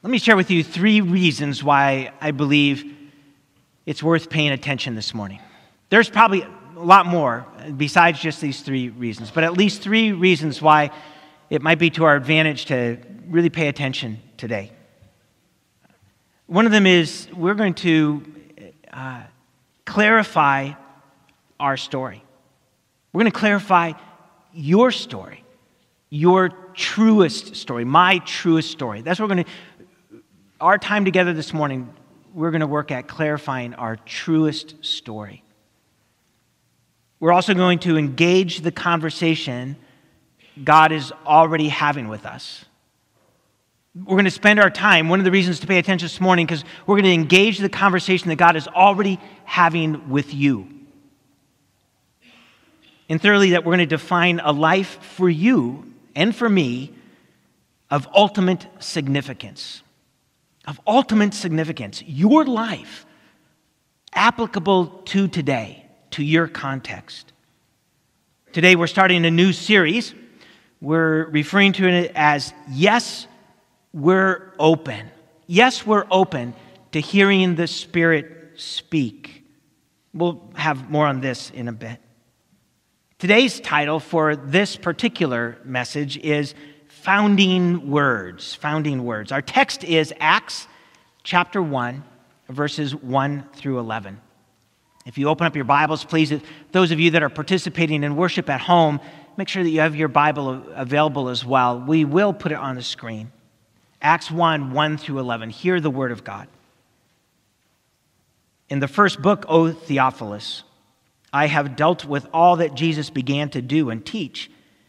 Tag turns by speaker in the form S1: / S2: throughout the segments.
S1: Let me share with you three reasons why I believe it's worth paying attention this morning. There's probably a lot more besides just these three reasons, but at least three reasons why it might be to our advantage to really pay attention today. One of them is we're going to uh, clarify our story. We're going to clarify your story, your truest story, my truest story. That's what we're going to our time together this morning, we're going to work at clarifying our truest story. We're also going to engage the conversation God is already having with us. We're going to spend our time, one of the reasons to pay attention this morning, because we're going to engage the conversation that God is already having with you. And thirdly, that we're going to define a life for you and for me of ultimate significance of ultimate significance, your life applicable to today, to your context. Today, we're starting a new series. We're referring to it as Yes, We're Open. Yes, we're open to hearing the Spirit speak. We'll have more on this in a bit. Today's title for this particular message is founding words. Founding words. Our text is Acts chapter 1, verses 1 through 11. If you open up your Bibles, please, those of you that are participating in worship at home, make sure that you have your Bible available as well. We will put it on the screen. Acts 1, 1 through 11. Hear the word of God. In the first book, O Theophilus, I have dealt with all that Jesus began to do and teach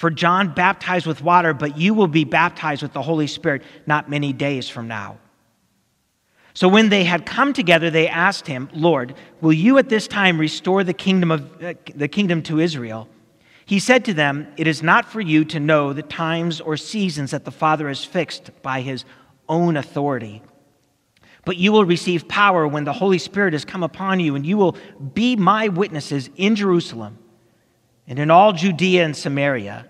S1: For John baptized with water, but you will be baptized with the Holy Spirit not many days from now. So when they had come together, they asked him, Lord, will you at this time restore the kingdom, of, uh, the kingdom to Israel? He said to them, It is not for you to know the times or seasons that the Father has fixed by his own authority. But you will receive power when the Holy Spirit has come upon you, and you will be my witnesses in Jerusalem and in all Judea and Samaria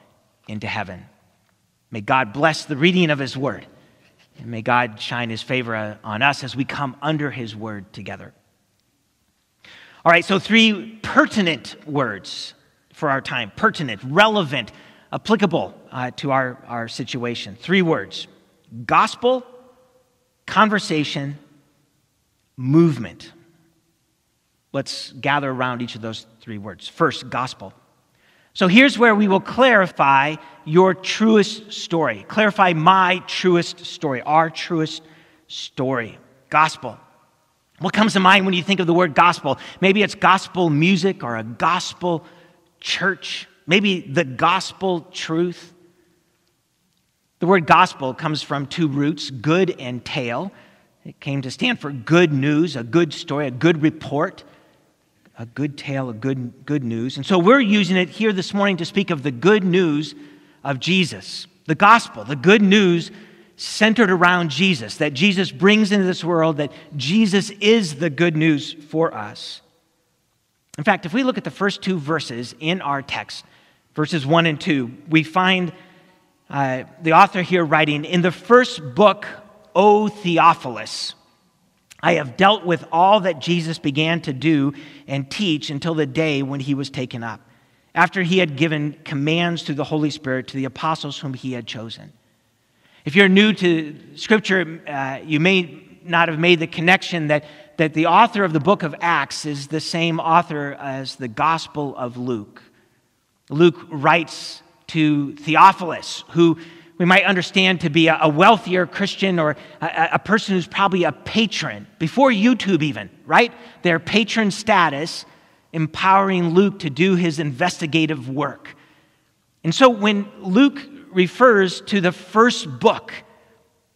S1: into heaven. May God bless the reading of his word. And may God shine his favor on us as we come under his word together. All right, so three pertinent words for our time pertinent, relevant, applicable uh, to our, our situation. Three words gospel, conversation, movement. Let's gather around each of those three words. First, gospel. So here's where we will clarify your truest story. Clarify my truest story, our truest story. Gospel. What comes to mind when you think of the word gospel? Maybe it's gospel music or a gospel church. Maybe the gospel truth. The word gospel comes from two roots, good and tale. It came to stand for good news, a good story, a good report a good tale of good, good news. And so we're using it here this morning to speak of the good news of Jesus, the gospel, the good news centered around Jesus, that Jesus brings into this world, that Jesus is the good news for us. In fact, if we look at the first two verses in our text, verses 1 and 2, we find uh, the author here writing, In the first book, O Theophilus, I have dealt with all that Jesus began to do and teach until the day when he was taken up, after he had given commands through the Holy Spirit to the apostles whom he had chosen. If you're new to Scripture, uh, you may not have made the connection that, that the author of the book of Acts is the same author as the Gospel of Luke. Luke writes to Theophilus, who we might understand to be a, wealthier Christian or a, a person who's probably a patron, before YouTube even, right? Their patron status, empowering Luke to do his investigative work. And so when Luke refers to the first book,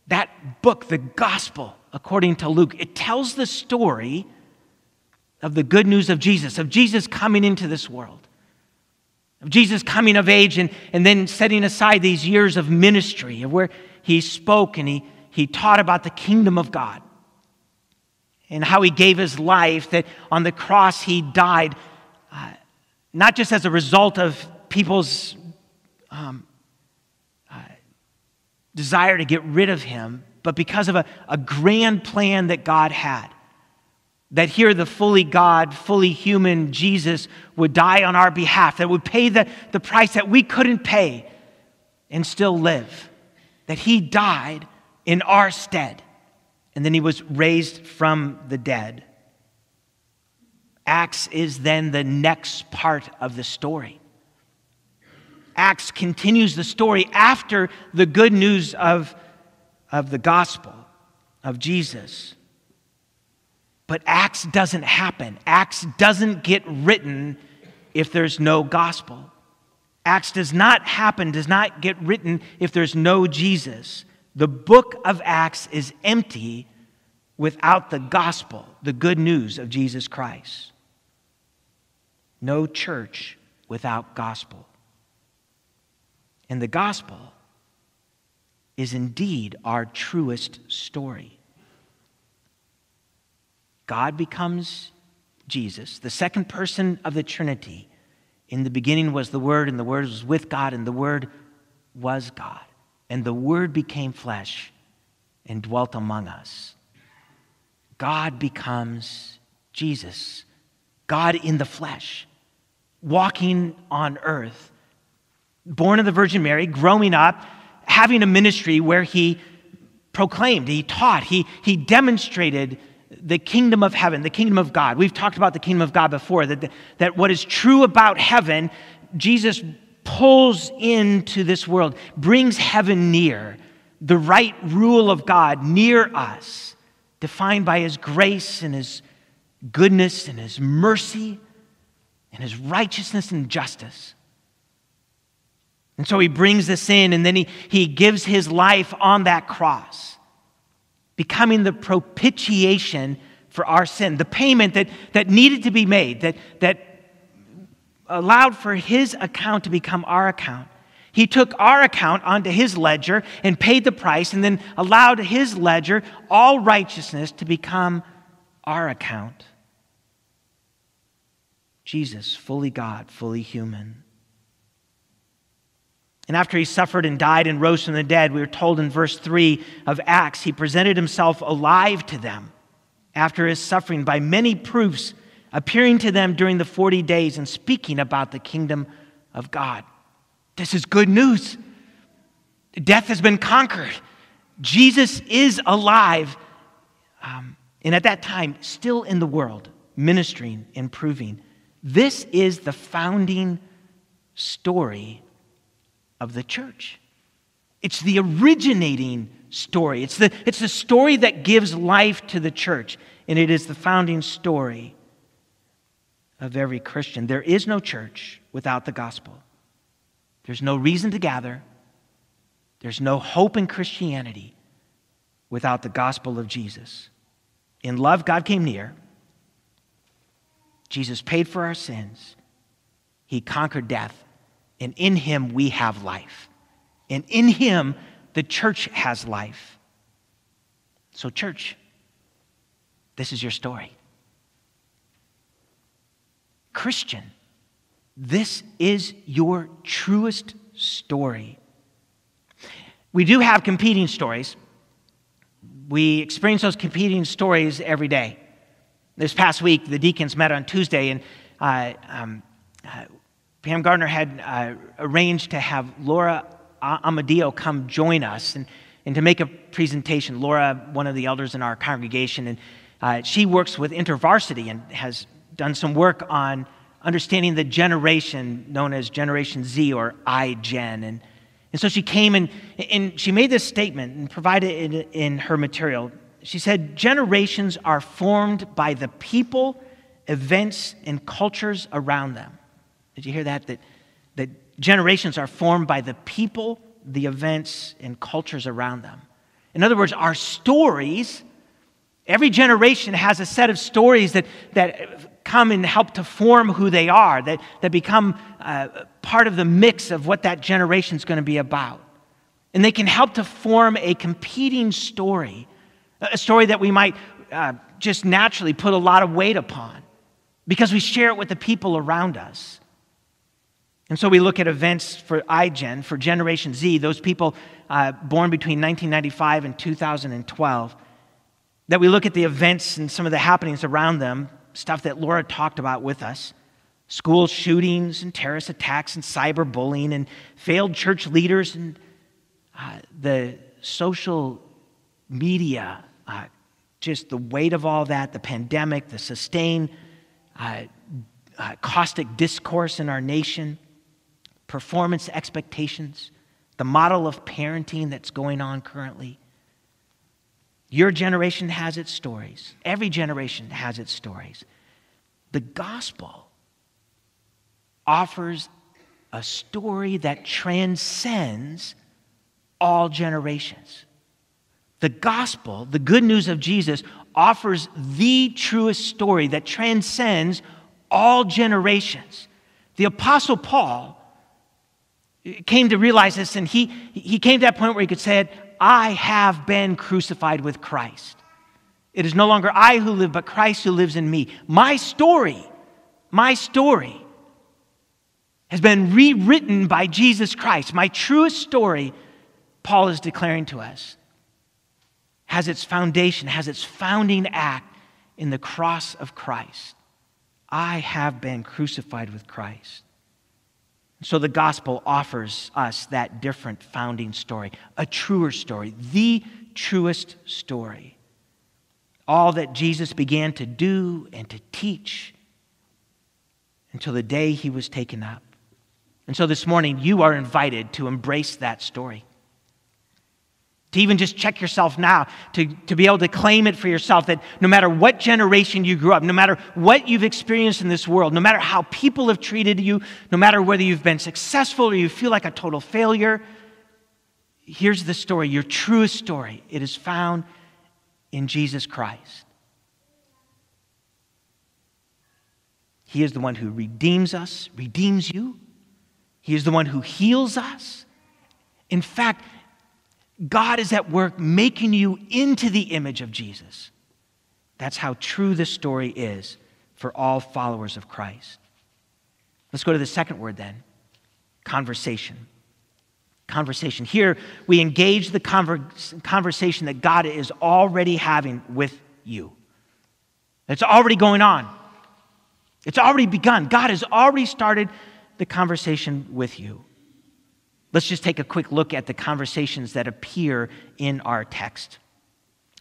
S1: that book, the gospel, according to Luke, it tells the story of the good news of Jesus, of Jesus coming into this world Jesus coming of age and, and then setting aside these years of ministry, of where he spoke and he, he taught about the kingdom of God and how he gave his life, that on the cross he died, uh, not just as a result of people's um, uh, desire to get rid of him, but because of a, a grand plan that God had. That here, the fully God, fully human Jesus would die on our behalf, that would pay the, the price that we couldn't pay and still live. That he died in our stead, and then he was raised from the dead. Acts is then the next part of the story. Acts continues the story after the good news of, of the gospel of Jesus. But Acts doesn't happen. Acts doesn't get written if there's no gospel. Acts does not happen, does not get written if there's no Jesus. The book of Acts is empty without the gospel, the good news of Jesus Christ. No church without gospel. And the gospel is indeed our truest story. God becomes Jesus, the second person of the Trinity. In the beginning was the Word, and the Word was with God, and the Word was God. And the Word became flesh and dwelt among us. God becomes Jesus, God in the flesh, walking on earth, born of the Virgin Mary, growing up, having a ministry where he proclaimed, he taught, he, he demonstrated the kingdom of heaven, the kingdom of God. We've talked about the kingdom of God before, that, that what is true about heaven, Jesus pulls into this world, brings heaven near, the right rule of God near us, defined by his grace and his goodness and his mercy and his righteousness and justice. And so he brings this in, and then he, he gives his life on that cross becoming the propitiation for our sin, the payment that, that needed to be made, that, that allowed for his account to become our account. He took our account onto his ledger and paid the price, and then allowed his ledger, all righteousness, to become our account. Jesus, fully God, fully human. And after he suffered and died and rose from the dead, we are told in verse 3 of Acts, he presented himself alive to them after his suffering by many proofs, appearing to them during the 40 days and speaking about the kingdom of God. This is good news. Death has been conquered. Jesus is alive. Um, and at that time, still in the world, ministering and proving. This is the founding story of the church. It's the originating story. It's the, it's the story that gives life to the church, and it is the founding story of every Christian. There is no church without the gospel. There's no reason to gather. There's no hope in Christianity without the gospel of Jesus. In love, God came near. Jesus paid for our sins. He conquered death and in him we have life. And in him the church has life. So, church, this is your story. Christian, this is your truest story. We do have competing stories. We experience those competing stories every day. This past week, the deacons met on Tuesday, and uh, um, uh, Pam Gardner had uh, arranged to have Laura Amadeo come join us. And, and to make a presentation. Laura, one of the elders in our congregation, and uh, she works with InterVarsity and has done some work on understanding the generation known as Generation Z or iGen. And, and so she came and, and she made this statement and provided it in her material. She said, Generations are formed by the people, events, and cultures around them. Did you hear that? That, that generations are formed by the people, the events, and cultures around them. In other words, our stories, every generation has a set of stories that, that come and help to form who they are, that, that become uh, part of the mix of what that generation is going to be about. And they can help to form a competing story, a story that we might uh, just naturally put a lot of weight upon because we share it with the people around us. And so we look at events for iGen, for Generation Z, those people uh, born between 1995 and 2012, that we look at the events and some of the happenings around them, stuff that Laura talked about with us. School shootings and terrorist attacks and cyberbullying and failed church leaders and uh, the social media, uh, just the weight of all that, the pandemic, the sustained uh, uh caustic discourse in our nation performance expectations, the model of parenting that's going on currently. Your generation has its stories. Every generation has its stories. The gospel offers a story that transcends all generations. The gospel, the good news of Jesus, offers the truest story that transcends all generations. The Apostle Paul came to realize this, and he, he came to that point where he could say, it, I have been crucified with Christ. It is no longer I who live, but Christ who lives in me. My story, my story has been rewritten by Jesus Christ. My truest story, Paul is declaring to us, has its foundation, has its founding act in the cross of Christ. I have been crucified with Christ. So the gospel offers us that different founding story, a truer story, the truest story. All that Jesus began to do and to teach until the day he was taken up. And so this morning, you are invited to embrace that story to even just check yourself now, to, to be able to claim it for yourself that no matter what generation you grew up, no matter what you've experienced in this world, no matter how people have treated you, no matter whether you've been successful or you feel like a total failure, here's the story, your truest story. It is found in Jesus Christ. He is the one who redeems us, redeems you. He is the one who heals us. In fact, God is at work making you into the image of Jesus. That's how true this story is for all followers of Christ. Let's go to the second word then conversation. Conversation. Here, we engage the conver- conversation that God is already having with you. It's already going on, it's already begun. God has already started the conversation with you. Let's just take a quick look at the conversations that appear in our text.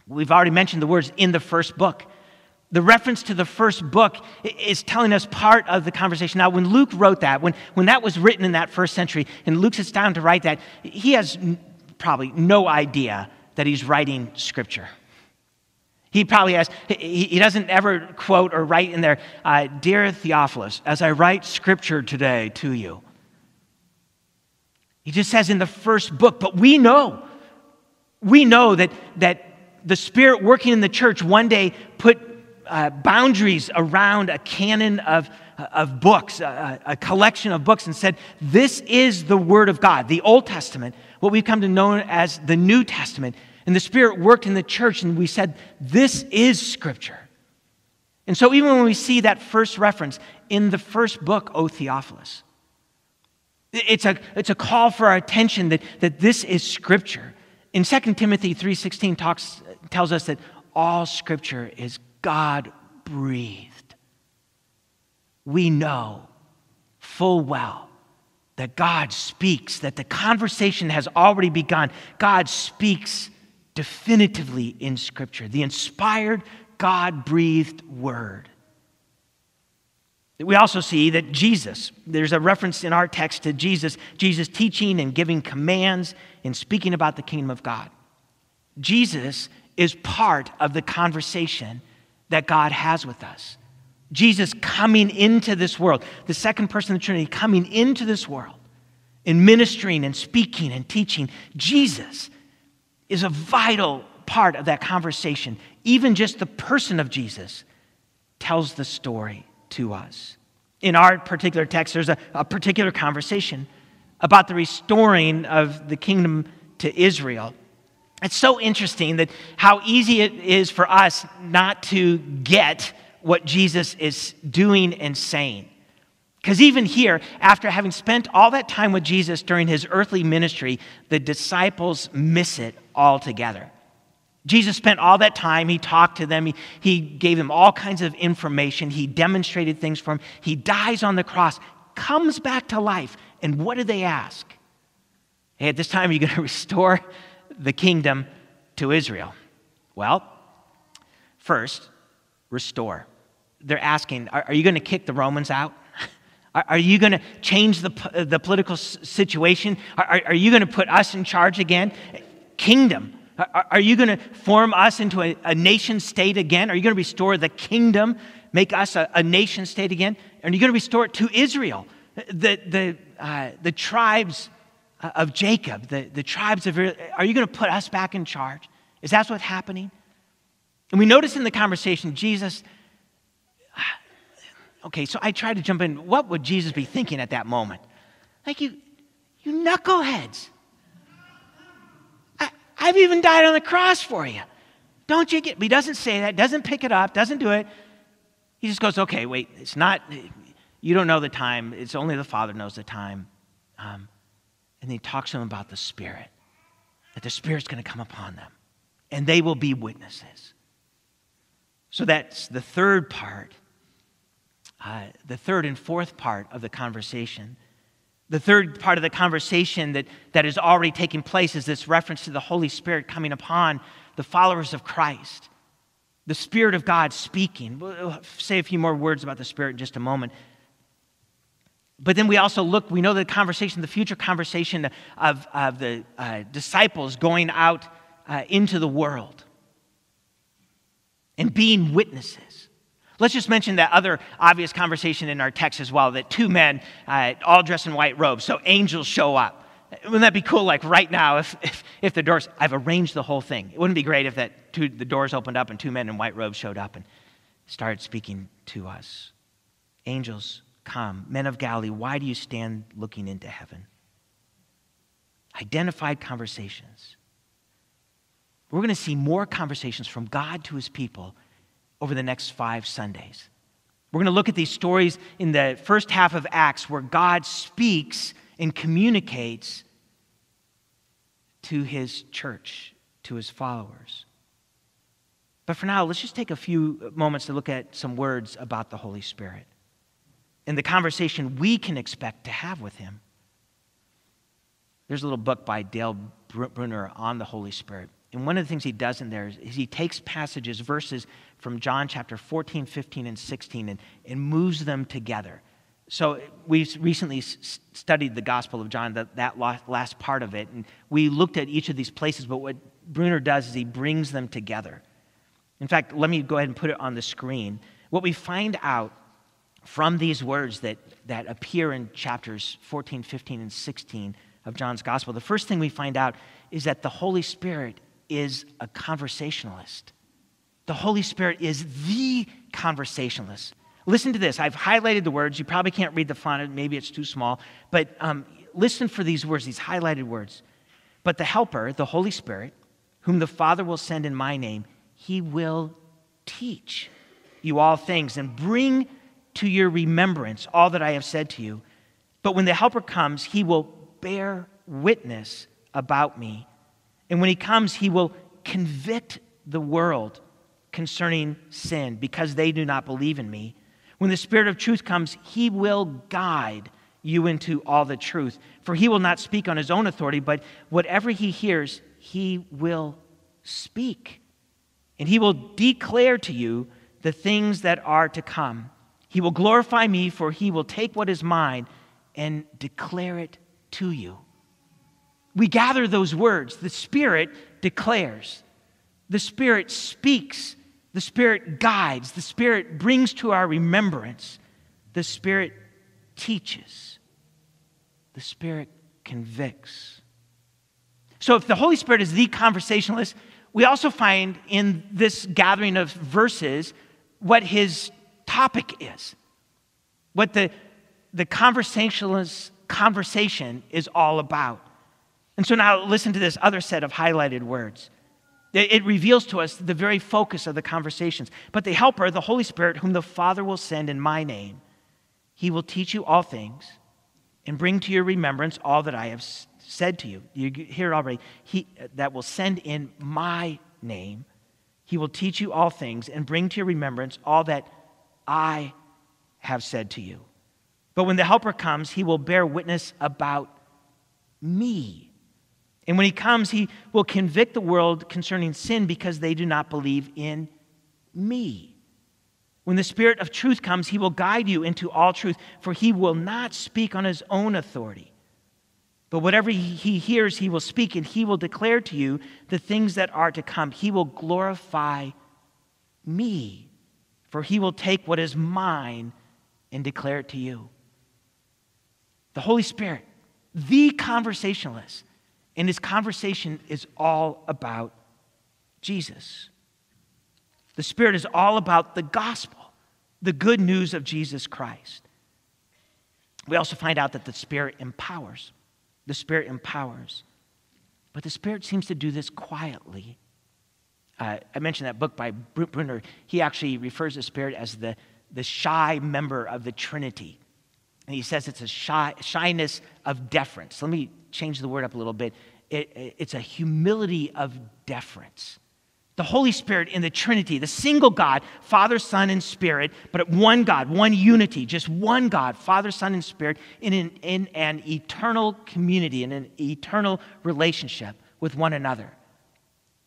S1: We've already mentioned the words in the first book. The reference to the first book is telling us part of the conversation. Now, when Luke wrote that, when, when that was written in that first century, and Luke sits down to write that, he has probably no idea that he's writing scripture. He probably has, he, doesn't ever quote or write in there, uh, Dear Theophilus, as I write scripture today to you. He just says in the first book, but we know, we know that, that the Spirit working in the church one day put uh, boundaries around a canon of, of books, a, a collection of books, and said, This is the Word of God, the Old Testament, what we've come to know as the New Testament. And the Spirit worked in the church, and we said, This is Scripture. And so, even when we see that first reference in the first book, O Theophilus, it's a, it's a call for our attention that, that this is Scripture. In 2 Timothy 3.16 talks, tells us that all Scripture is God-breathed. We know full well that God speaks, that the conversation has already begun. God speaks definitively in Scripture, the inspired, God breathed word. We also see that Jesus, there's a reference in our text to Jesus, Jesus teaching and giving commands and speaking about the kingdom of God. Jesus is part of the conversation that God has with us. Jesus coming into this world, the second person of the Trinity coming into this world and ministering and speaking and teaching. Jesus is a vital part of that conversation. Even just the person of Jesus tells the story to us. In our particular text, there's a, a particular conversation about the restoring of the kingdom to Israel. It's so interesting that how easy it is for us not to get what Jesus is doing and saying. Because even here, after having spent all that time with Jesus during his earthly ministry, the disciples miss it altogether. Jesus spent all that time. He talked to them. He, he gave them all kinds of information. He demonstrated things for them. He dies on the cross, comes back to life. And what do they ask? Hey, at this time, are you going to restore the kingdom to Israel? Well, first, restore. They're asking, Are, are you going to kick the Romans out? Are, you going to change the, the political situation? Are, are you going to put us in charge again? Kingdom. Are you going to form us into a, a, nation state again? Are you going to restore the kingdom, make us a, a nation state again? Are you going to restore it to Israel? The, the, uh, the tribes of Jacob, the, the tribes of are you going to put us back in charge? Is that what's happening? And we notice in the conversation, Jesus, okay, so I tried to jump in. What would Jesus be thinking at that moment? Like, you, you knuckleheads. I've even died on the cross for you. Don't you get? He doesn't say that, doesn't pick it up, doesn't do it. He just goes, okay, wait, it's not, you don't know the time. It's only the Father knows the time. Um, and he talks to them about the Spirit, that the Spirit's going to come upon them, and they will be witnesses. So that's the third part, uh, the third and fourth part of the conversation. The third part of the conversation that, that is already taking place is this reference to the Holy Spirit coming upon the followers of Christ. The Spirit of God speaking. We'll say a few more words about the Spirit in just a moment. But then we also look, we know the conversation, the future conversation of, of the uh, disciples going out uh, into the world and being witnesses. Let's just mention that other obvious conversation in our text as well that two men, uh, all dressed in white robes, so angels show up. Wouldn't that be cool? Like right now, if, if, if the doors, I've arranged the whole thing. It wouldn't be great if that two, the doors opened up and two men in white robes showed up and started speaking to us. Angels, come. Men of Galilee, why do you stand looking into heaven? Identified conversations. We're going to see more conversations from God to his people over the next five Sundays. We're going to look at these stories in the first half of Acts where God speaks and communicates to his church, to his followers. But for now, let's just take a few moments to look at some words about the Holy Spirit and the conversation we can expect to have with him. There's a little book by Dale Bruner on the Holy Spirit. And one of the things he does in there is he takes passages, verses from John chapter 14, 15, and 16, and, and moves them together. So we recently studied the Gospel of John, that, that last part of it, and we looked at each of these places, but what Bruner does is he brings them together. In fact, let me go ahead and put it on the screen. What we find out from these words that, that appear in chapters 14, 15, and 16 of John's Gospel, the first thing we find out is that the Holy Spirit is a conversationalist. The Holy Spirit is the conversationalist. Listen to this. I've highlighted the words. You probably can't read the font, maybe it's too small, but um, listen for these words, these highlighted words. But the Helper, the Holy Spirit, whom the Father will send in my name, he will teach you all things and bring to your remembrance all that I have said to you. But when the Helper comes, he will bear witness about me. And when he comes, he will convict the world concerning sin because they do not believe in me. When the Spirit of truth comes, he will guide you into all the truth. For he will not speak on his own authority, but whatever he hears, he will speak. And he will declare to you the things that are to come. He will glorify me, for he will take what is mine and declare it to you. We gather those words. The Spirit declares, the Spirit speaks, the Spirit guides, the Spirit brings to our remembrance, the Spirit teaches, the Spirit convicts. So, if the Holy Spirit is the conversationalist, we also find in this gathering of verses what his topic is, what the, the conversationalist conversation is all about. And so now listen to this other set of highlighted words. It, reveals to us the very focus of the conversations. But the Helper, the Holy Spirit, whom the Father will send in my name, he will teach you all things and bring to your remembrance all that I have said to you. You hear already. He that will send in my name. He will teach you all things and bring to your remembrance all that I have said to you. But when the Helper comes, he will bear witness about me. And when he comes, he will convict the world concerning sin because they do not believe in me. When the Spirit of truth comes, he will guide you into all truth, for he will not speak on his own authority. But whatever he hears, he will speak, and he will declare to you the things that are to come. He will glorify me, for he will take what is mine and declare it to you. The Holy Spirit, the conversationalist, and his conversation is all about Jesus. The Spirit is all about the gospel, the good news of Jesus Christ. We also find out that the Spirit empowers. The Spirit empowers. But the Spirit seems to do this quietly. Uh, I mentioned that book by Bruner. He actually refers to the Spirit as the, the shy member of the Trinity. And he says it's a shy, shyness of deference. Let me change the word up a little bit. It, it, it's a humility of deference the Holy Spirit in the Trinity, the single God, Father, Son, and Spirit, but one God, one unity, just one God, Father, Son, and Spirit, in an, in an eternal community, in an eternal relationship with one another.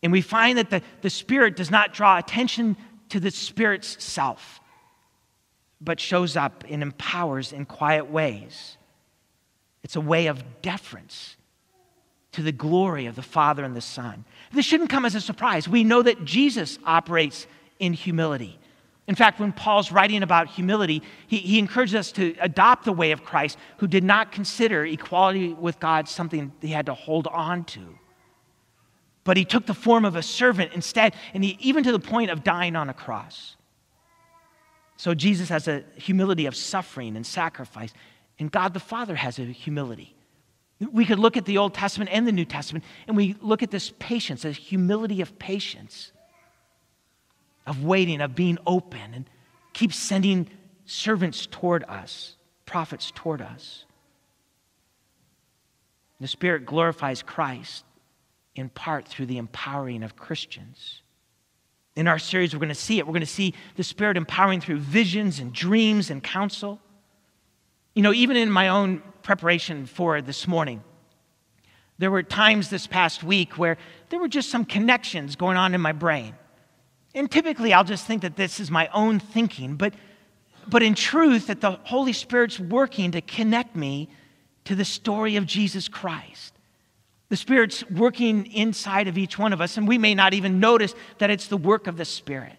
S1: And we find that the, the Spirit does not draw attention to the Spirit's self, but shows up and empowers in quiet ways. It's a way of deference to the glory of the Father and the Son. This shouldn't come as a surprise. We know that Jesus operates in humility. In fact, when Paul's writing about humility, he, he encourages us to adopt the way of Christ, who did not consider equality with God something he had to hold on to. But he took the form of a servant instead, and he, even to the point of dying on a cross. So Jesus has a humility of suffering and sacrifice, and God the Father has a humility. We could look at the Old Testament and the New Testament, and we look at this patience, this humility of patience, of waiting, of being open, and keep sending servants toward us, prophets toward us. The Spirit glorifies Christ in part through the empowering of Christians. In our series, we're going to see it. We're going to see the Spirit empowering through visions and dreams and counsel. You know, even in my own preparation for this morning, there were times this past week where there were just some connections going on in my brain. And typically I'll just think that this is my own thinking, but, but in truth, that the Holy Spirit's working to connect me to the story of Jesus Christ. The Spirit's working inside of each one of us, and we may not even notice that it's the work of the Spirit.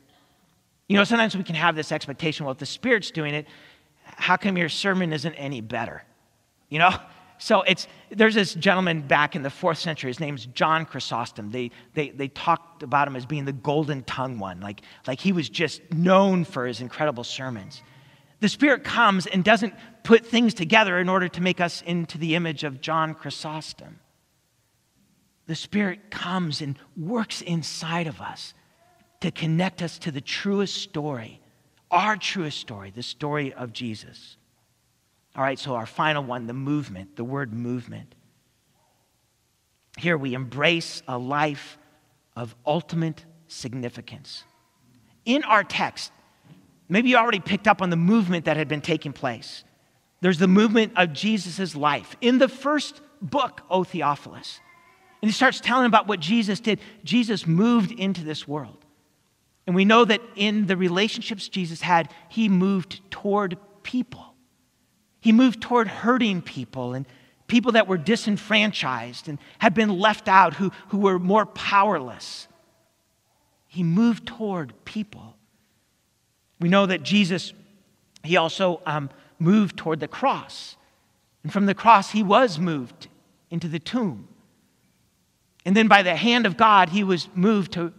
S1: You know, sometimes we can have this expectation well, if the Spirit's doing it, how come your sermon isn't any better? You know? So it's, there's this gentleman back in the fourth century. His name's John Chrysostom. They, they, they talked about him as being the golden tongue one, like, like he was just known for his incredible sermons. The Spirit comes and doesn't put things together in order to make us into the image of John Chrysostom. The Spirit comes and works inside of us to connect us to the truest story our truest story, the story of Jesus. All right, so our final one, the movement, the word movement. Here we embrace a life of ultimate significance. In our text, maybe you already picked up on the movement that had been taking place. There's the movement of Jesus' life. In the first book, O Theophilus, and he starts telling about what Jesus did. Jesus moved into this world. And we know that in the relationships Jesus had, he moved toward people. He moved toward hurting people and people that were disenfranchised and had been left out, who, who were more powerless. He moved toward people. We know that Jesus, he also um, moved toward the cross. And from the cross, he was moved into the tomb. And then by the hand of God, he was moved to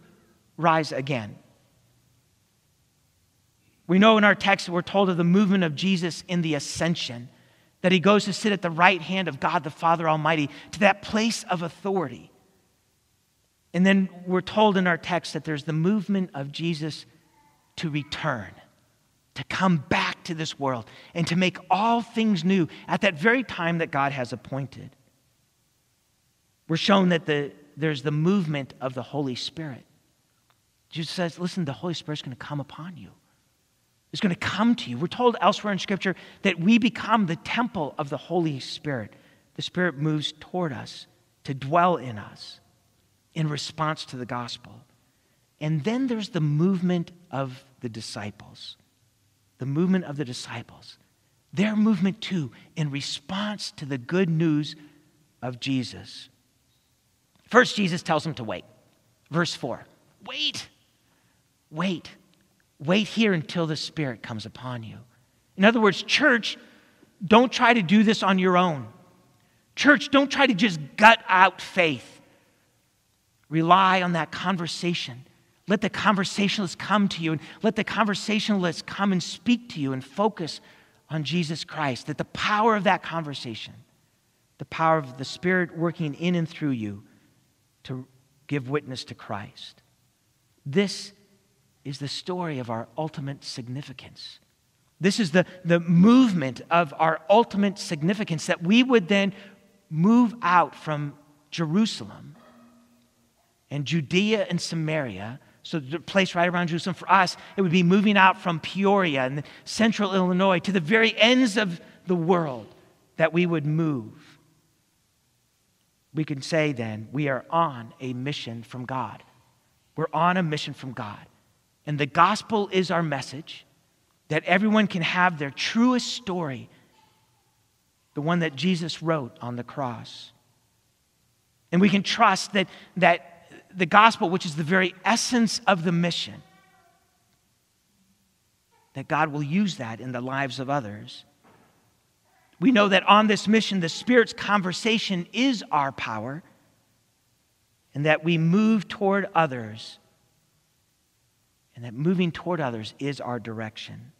S1: rise again. We know in our text, we're told of the movement of Jesus in the ascension, that he goes to sit at the right hand of God the Father Almighty, to that place of authority. And then we're told in our text that there's the movement of Jesus to return, to come back to this world, and to make all things new at that very time that God has appointed. We're shown that the, there's the movement of the Holy Spirit. Jesus says, listen, the Holy Spirit's going to come upon you. It's going to come to you. We're told elsewhere in Scripture that we become the temple of the Holy Spirit. The Spirit moves toward us to dwell in us in response to the gospel. And then there's the movement of the disciples. The movement of the disciples. Their movement, too, in response to the good news of Jesus. First, Jesus tells them to wait. Verse 4 Wait, wait, wait here until the Spirit comes upon you. In other words, church, don't try to do this on your own. Church, don't try to just gut out faith. Rely on that conversation. Let the conversationalist come to you and let the conversationalist come and speak to you and focus on Jesus Christ. That the power of that conversation, the power of the Spirit working in and through you, to give witness to Christ. This is the story of our ultimate significance. This is the, the movement of our ultimate significance that we would then move out from Jerusalem and Judea and Samaria. So, the place right around Jerusalem for us, it would be moving out from Peoria and central Illinois to the very ends of the world that we would move we can say then we are on a mission from God. We're on a mission from God. And the gospel is our message that everyone can have their truest story, the one that Jesus wrote on the cross. And we can trust that, that the gospel, which is the very essence of the mission, that God will use that in the lives of others we know that on this mission, the Spirit's conversation is our power, and that we move toward others, and that moving toward others is our direction.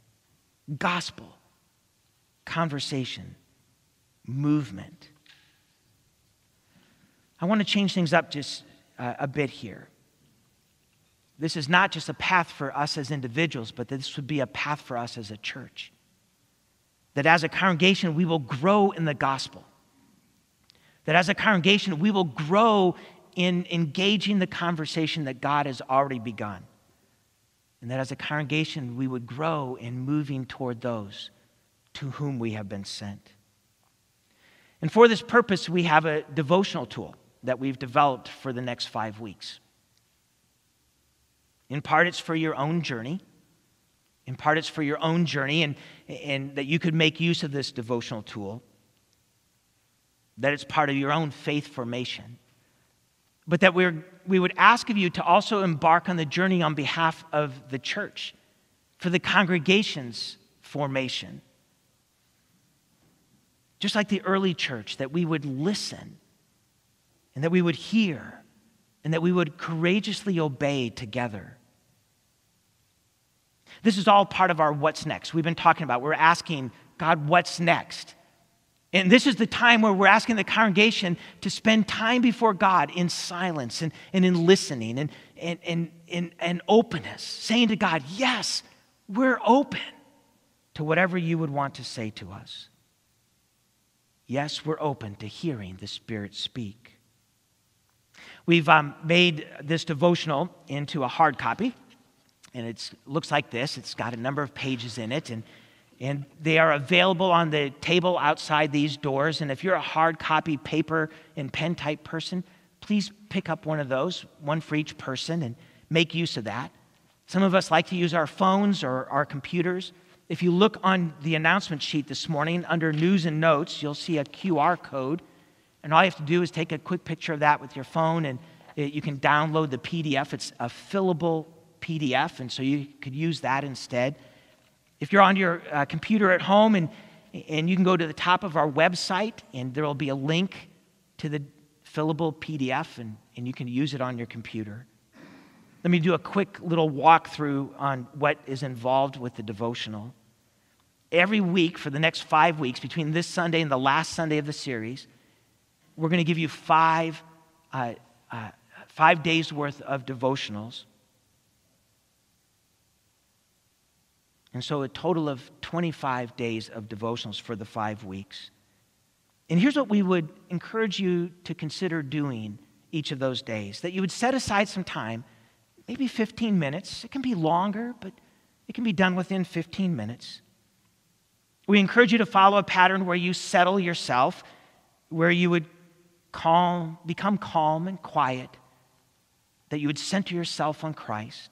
S1: Gospel, conversation, movement. I want to change things up just uh, a bit here. This is not just a path for us as individuals, but this would be a path for us as a church that as a congregation we will grow in the gospel. That as a congregation we will grow in engaging the conversation that God has already begun. And that as a congregation we would grow in moving toward those to whom we have been sent. And for this purpose, we have a devotional tool that we've developed for the next five weeks. In part, it's for your own journey. In part, it's for your own journey, and, and that you could make use of this devotional tool, that it's part of your own faith formation. But that we're, we would ask of you to also embark on the journey on behalf of the church, for the congregation's formation. Just like the early church, that we would listen and that we would hear and that we would courageously obey together. This is all part of our what's next. We've been talking about, we're asking God, what's next? And this is the time where we're asking the congregation to spend time before God in silence and, and in listening and, and, and, and, and openness, saying to God, Yes, we're open to whatever you would want to say to us. Yes, we're open to hearing the Spirit speak. We've um, made this devotional into a hard copy and it looks like this. It's got a number of pages in it, and, And they are available on the table outside these doors. And if you're a hard copy paper and pen type person, please pick up one of those, one for each person, and make use of that. Some of us like to use our phones or our computers. If you look on the announcement sheet this morning under news and notes, you'll see a QR code. And all you have to do is take a quick picture of that with your phone, and you can download the PDF. It's a fillable PDF, and so you could use that instead. If you're on your uh, computer at home, and, and you can go to the top of our website, and there will be a link to the fillable PDF, and, and you can use it on your computer. Let me do a quick little walkthrough on what is involved with the devotional. Every week for the next five weeks, between this Sunday and the last Sunday of the series, we're going to give you five, uh, uh, five days worth of devotionals. And so, a total of 25 days of devotionals for the five weeks. And here's what we would encourage you to consider doing each of those days that you would set aside some time, maybe 15 minutes. It can be longer, but it can be done within 15 minutes. We encourage you to follow a pattern where you settle yourself, where you would calm, become calm and quiet, that you would center yourself on Christ.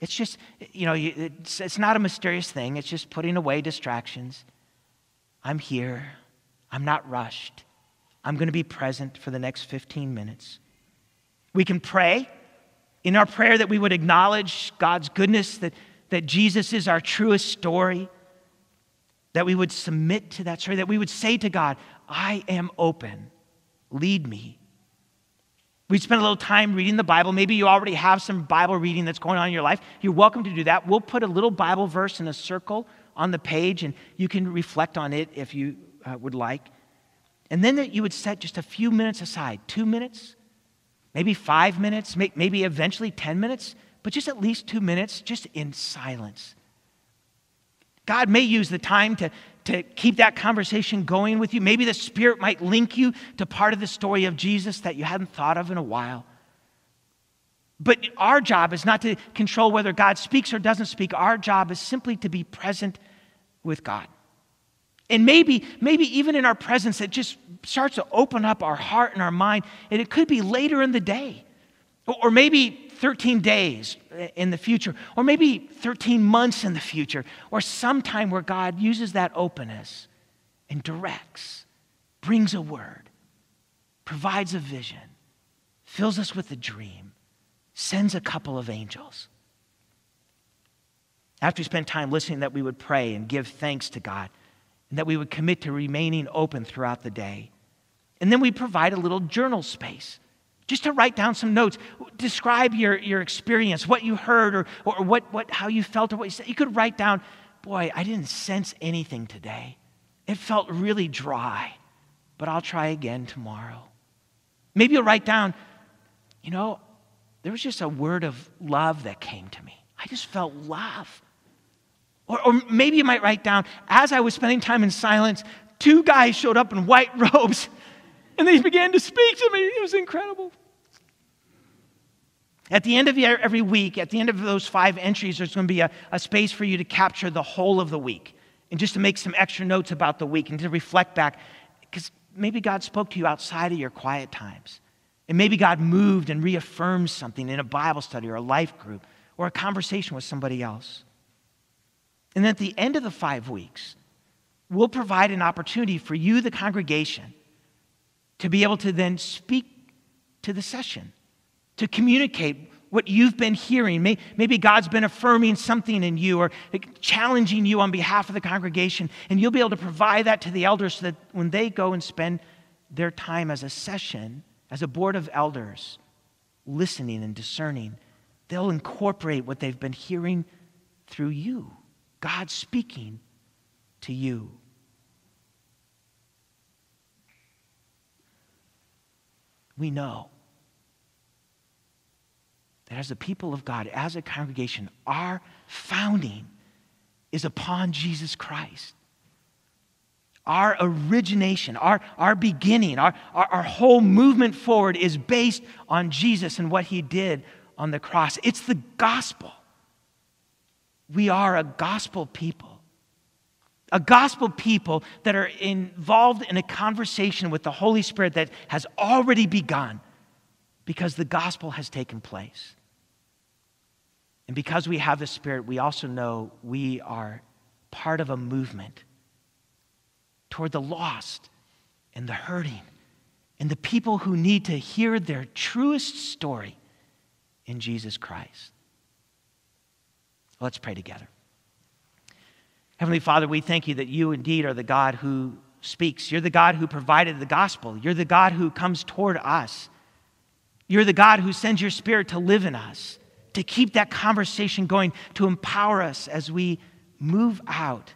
S1: It's just, you know, it's, it's not a mysterious thing. It's just putting away distractions. I'm here. I'm not rushed. I'm going to be present for the next 15 minutes. We can pray in our prayer that we would acknowledge God's goodness, that, that Jesus is our truest story, that we would submit to that story, that we would say to God, I am open. Lead me. We'd spend a little time reading the Bible. Maybe you already have some Bible reading that's going on in your life. You're welcome to do that. We'll put a little Bible verse in a circle on the page, and you can reflect on it if you uh, would like. And then that you would set just a few minutes aside two minutes, maybe five minutes, maybe eventually 10 minutes, but just at least two minutes, just in silence. God may use the time to, to keep that conversation going with you. Maybe the Spirit might link you to part of the story of Jesus that you hadn't thought of in a while. But our job is not to control whether God speaks or doesn't speak. Our job is simply to be present with God. And maybe, maybe even in our presence, it just starts to open up our heart and our mind. And it could be later in the day, or maybe 13 days in the future, or maybe 13 months in the future, or sometime where God uses that openness and directs, brings a word, provides a vision, fills us with a dream, sends a couple of angels. After we spend time listening, that we would pray and give thanks to God and that we would commit to remaining open throughout the day. And then we provide a little journal space just to write down some notes. Describe your, your experience, what you heard or, or what, what, how you felt or what you said. You could write down, boy, I didn't sense anything today. It felt really dry, but I'll try again tomorrow. Maybe you'll write down, you know, there was just a word of love that came to me. I just felt love. Or, or maybe you might write down, as I was spending time in silence, two guys showed up in white robes and they began to speak to me. It was incredible. At the end of every week, at the end of those five entries, there's going to be a, a, space for you to capture the whole of the week and just to make some extra notes about the week and to reflect back. Because maybe God spoke to you outside of your quiet times. And maybe God moved and reaffirmed something in a Bible study or a life group or a conversation with somebody else. And at the end of the five weeks, we'll provide an opportunity for you, the congregation, to be able to then speak to the session, to communicate what you've been hearing. Maybe God's been affirming something in you or challenging you on behalf of the congregation, and you'll be able to provide that to the elders so that when they go and spend their time as a session, as a board of elders, listening and discerning, they'll incorporate what they've been hearing through you. God speaking to you. We know that as a people of God, as a congregation, our founding is upon Jesus Christ. Our origination, our, our beginning, our, our, our whole movement forward is based on Jesus and what he did on the cross. It's the gospel. We are a gospel people. A gospel people that are involved in a conversation with the Holy Spirit that has already begun because the gospel has taken place. And because we have the Spirit, we also know we are part of a movement toward the lost and the hurting and the people who need to hear their truest story in Jesus Christ. Let's pray together. Heavenly Father, we thank you that you indeed are the God who speaks. You're the God who provided the gospel. You're the God who comes toward us. You're the God who sends your spirit to live in us, to keep that conversation going, to empower us as we move out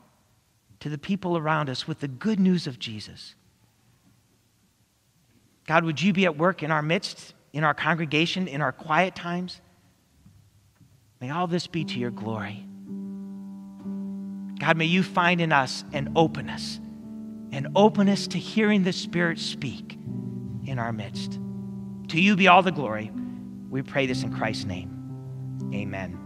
S1: to the people around us with the good news of Jesus. God, would you be at work in our midst, in our congregation, in our quiet times? May all this be to your glory. God, may you find in us an openness, an openness to hearing the Spirit speak in our midst. To you be all the glory. We pray this in Christ's name. Amen.